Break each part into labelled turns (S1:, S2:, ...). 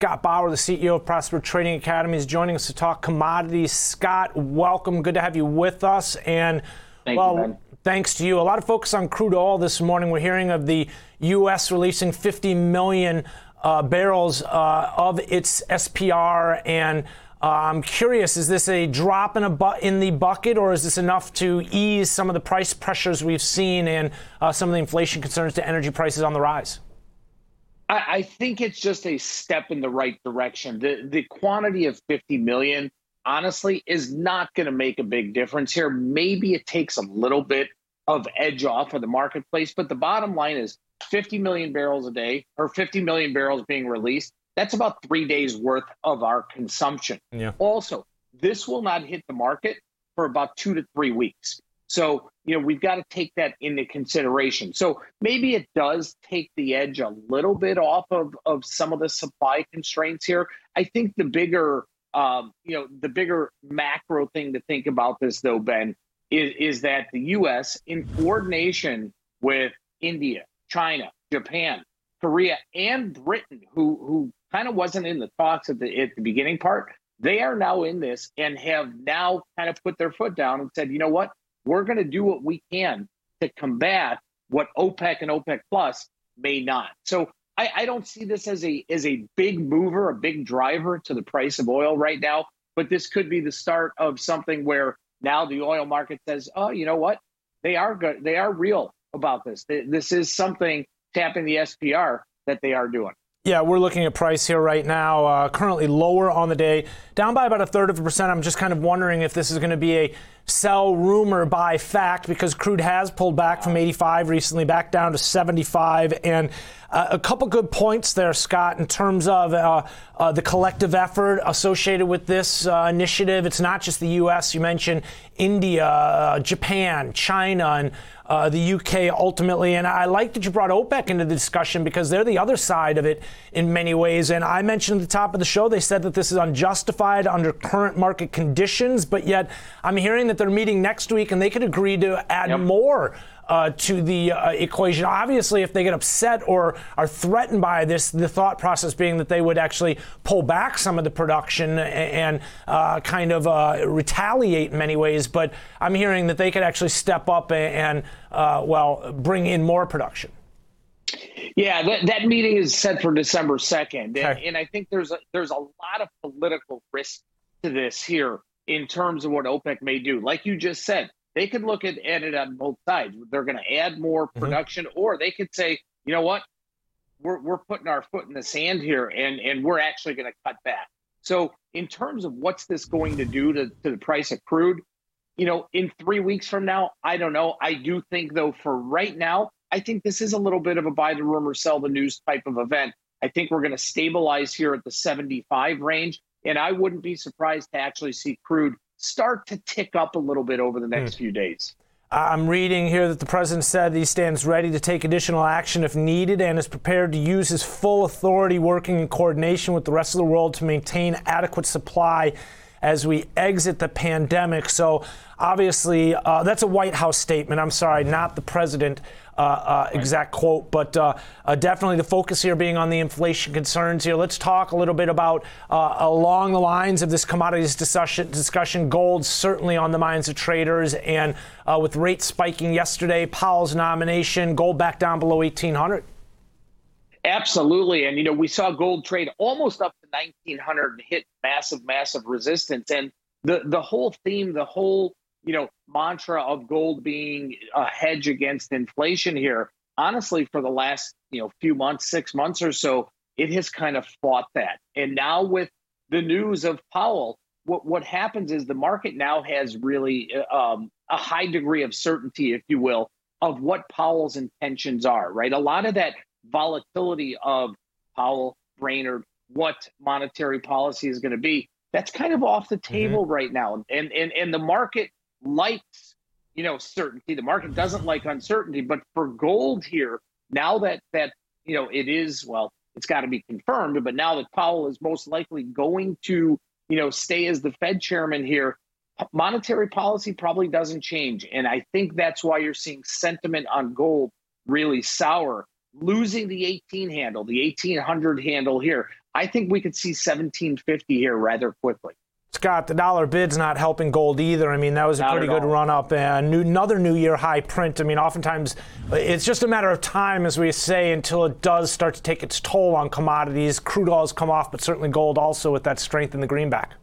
S1: Scott Bauer, the CEO of Prosper Trading Academy, is joining us to talk commodities. Scott, welcome. Good to have you with us. And
S2: Thank
S1: well,
S2: you,
S1: thanks to you. A lot of focus on crude oil this morning. We're hearing of the U.S. releasing 50 million uh, barrels uh, of its SPR and uh, I'm curious, is this a drop in, a bu- in the bucket, or is this enough to ease some of the price pressures we've seen and uh, some of the inflation concerns to energy prices on the rise?
S2: I, I think it's just a step in the right direction. The the quantity of 50 million, honestly, is not going to make a big difference here. Maybe it takes a little bit of edge off of the marketplace, but the bottom line is 50 million barrels a day or 50 million barrels being released that's about three days worth of our consumption.
S1: Yeah.
S2: Also, this will not hit the market for about two to three weeks. So, you know, we've got to take that into consideration. So maybe it does take the edge a little bit off of, of some of the supply constraints here. I think the bigger, um, you know, the bigger macro thing to think about this, though, Ben, is, is that the U.S., in coordination with India, China, Japan, Korea, and Britain, who who kind of wasn't in the talks at the at the beginning part. They are now in this and have now kind of put their foot down and said, you know what, we're going to do what we can to combat what OPEC and OPEC Plus may not. So I, I don't see this as a as a big mover, a big driver to the price of oil right now. But this could be the start of something where now the oil market says, oh, you know what, they are good, they are real about this. This is something tapping the SPR that they are doing.
S1: Yeah, we're looking at price here right now, uh, currently lower on the day, down by about a third of a percent. I'm just kind of wondering if this is going to be a sell rumor buy fact because crude has pulled back from 85 recently, back down to 75. And uh, a couple good points there, Scott, in terms of uh, uh, the collective effort associated with this uh, initiative. It's not just the U.S. You mentioned India, uh, Japan, China, and uh, the UK ultimately. And I like that you brought OPEC into the discussion because they're the other side of it in many ways. And I mentioned at the top of the show, they said that this is unjustified under current market conditions, but yet I'm hearing that they're meeting next week and they could agree to add yep. more uh, to the uh, equation. Obviously, if they get upset or are threatened by this, the thought process being that they would actually pull back some of the production and, uh, kind of uh, retaliate in many ways. But I'm hearing that they could actually step up and, uh, well, bring in more production.
S2: Yeah, that, that meeting is set for December 2nd. Okay. And, and I think there's a, there's a lot of political risk to this here in terms of what OPEC may do. Like you just said, they could look at, at it on both sides. They're going to add more mm-hmm. production, mm-hmm. or they could say, you know what, we're, we're putting our foot in the sand here and, and we're actually going to cut back. So, in terms of what's this going to do to, to the price of crude, you know, in three weeks from now, I don't know. I do think, though, for right now, I think this is a little bit of a buy the rumor, sell the news type of event. I think we're going to stabilize here at the 75 range. And I wouldn't be surprised to actually see crude start to tick up a little bit over the next hmm. few days.
S1: I'm reading here that the president said he stands ready to take additional action if needed and is prepared to use his full authority working in coordination with the rest of the world to maintain adequate supply as we exit the pandemic. So, obviously, uh, that's a White House statement. I'm sorry, not the president. Uh, uh, exact quote, but uh, uh, definitely the focus here being on the inflation concerns here. Let's talk a little bit about uh, along the lines of this commodities discussion, discussion. Gold certainly on the minds of traders, and with rates spiking yesterday, Powell's nomination, gold back down below 1800.
S2: Absolutely. And, you know, we saw gold trade almost up 1900 and hit massive, massive resistance. And the, the whole theme, the whole, you know, mantra of gold being a hedge against inflation here, honestly, for the last, you know, few months, six months or so, it has kind of fought that. And now with the news of Powell, what, what happens is the market now has really um, a high degree of certainty, if you will, of what Powell's intentions are, right? A lot of that volatility of Powell, Brainard, what monetary policy is going to be, that's kind of off the mm-hmm. table mm-hmm. right now. And, and and the market likes, you know, certainty. The market doesn't like uncertainty. But for gold here, now that that you know it is well, it's got to be confirmed. But now that Powell is most likely going to, you know, stay as the Fed chairman here, monetary policy probably doesn't change. And I think that's why you're seeing sentiment on gold really sour losing the 18 handle, the 1800 handle here, I think we could see 1750 here rather quickly.
S1: Scott, the dollar bid's not helping gold either. I mean, that was a
S2: Not
S1: pretty good
S2: all.
S1: run up and new, another new year high print. I mean, oftentimes it's just a matter of time, as we say, until it does start to take its toll on commodities. Crude oil's come off, but certainly gold also with that strength in the greenback.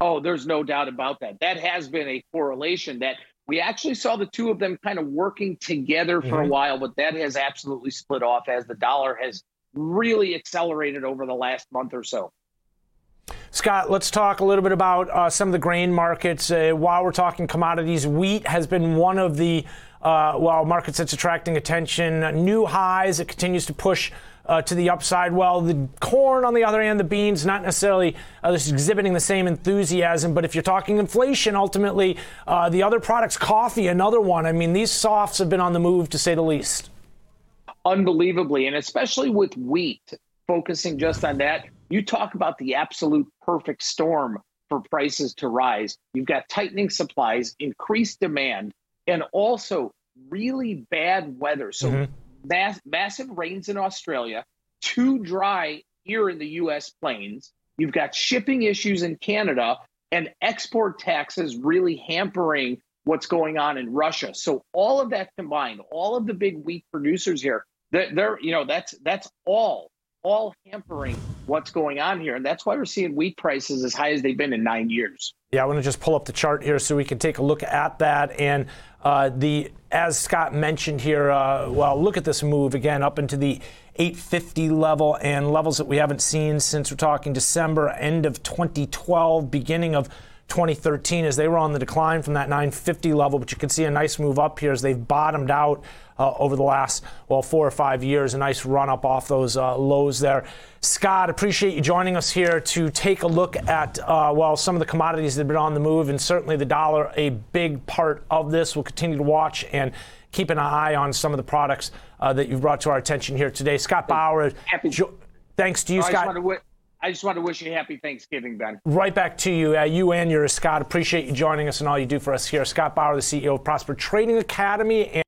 S2: Oh, there's no doubt about that. That has been a correlation that we actually saw the two of them kind of working together for a mm-hmm. while, but that has absolutely split off as the dollar has really accelerated over the last month or so.
S1: Scott, let's talk a little bit about uh, some of the grain markets. Uh, while we're talking commodities, wheat has been one of the uh, well markets that's attracting attention. New highs. It continues to push uh, to the upside. Well, the corn, on the other hand, the beans, not necessarily uh, exhibiting the same enthusiasm. But if you're talking inflation, ultimately, uh, the other products, coffee, another one. I mean, these softs have been on the move to say the least.
S2: Unbelievably, and especially with wheat, focusing just on that, you talk about the absolute perfect storm for prices to rise. You've got tightening supplies, increased demand, and also really bad weather. So, mm-hmm. mass, massive rains in Australia, too dry here in the US plains. You've got shipping issues in Canada and export taxes really hampering what's going on in Russia. So all of that combined, all of the big wheat producers here, they're, they're you know that's that's all all hampering what's going on here, and that's why we're seeing wheat prices as high as they've been in nine years.
S1: Yeah, I want to just pull up the chart here so we can take a look at that. And uh, the as Scott mentioned here, uh, well, look at this move again up into the 850 level and levels that we haven't seen since we're talking December, end of 2012, beginning of 2013 as they were on the decline from that 950 level. But you can see a nice move up here as they've bottomed out uh, over the last, well, four or five years. A nice run up off those uh, lows there. Scott, appreciate you joining us here to take a look at, uh, well, some of the commodities that have been on the move, and certainly the dollar, a big part of this. We'll continue to watch and keep an eye on some of the products uh, that you've brought to our attention here today. Scott Bauer,
S2: Happy-
S1: jo- thanks to you,
S2: I
S1: Scott.
S2: I just want to wish you a happy Thanksgiving, Ben.
S1: Right back to you, uh, you and your Scott. Appreciate you joining us and all you do for us here. Scott Bauer, the CEO of Prosper Trading Academy, and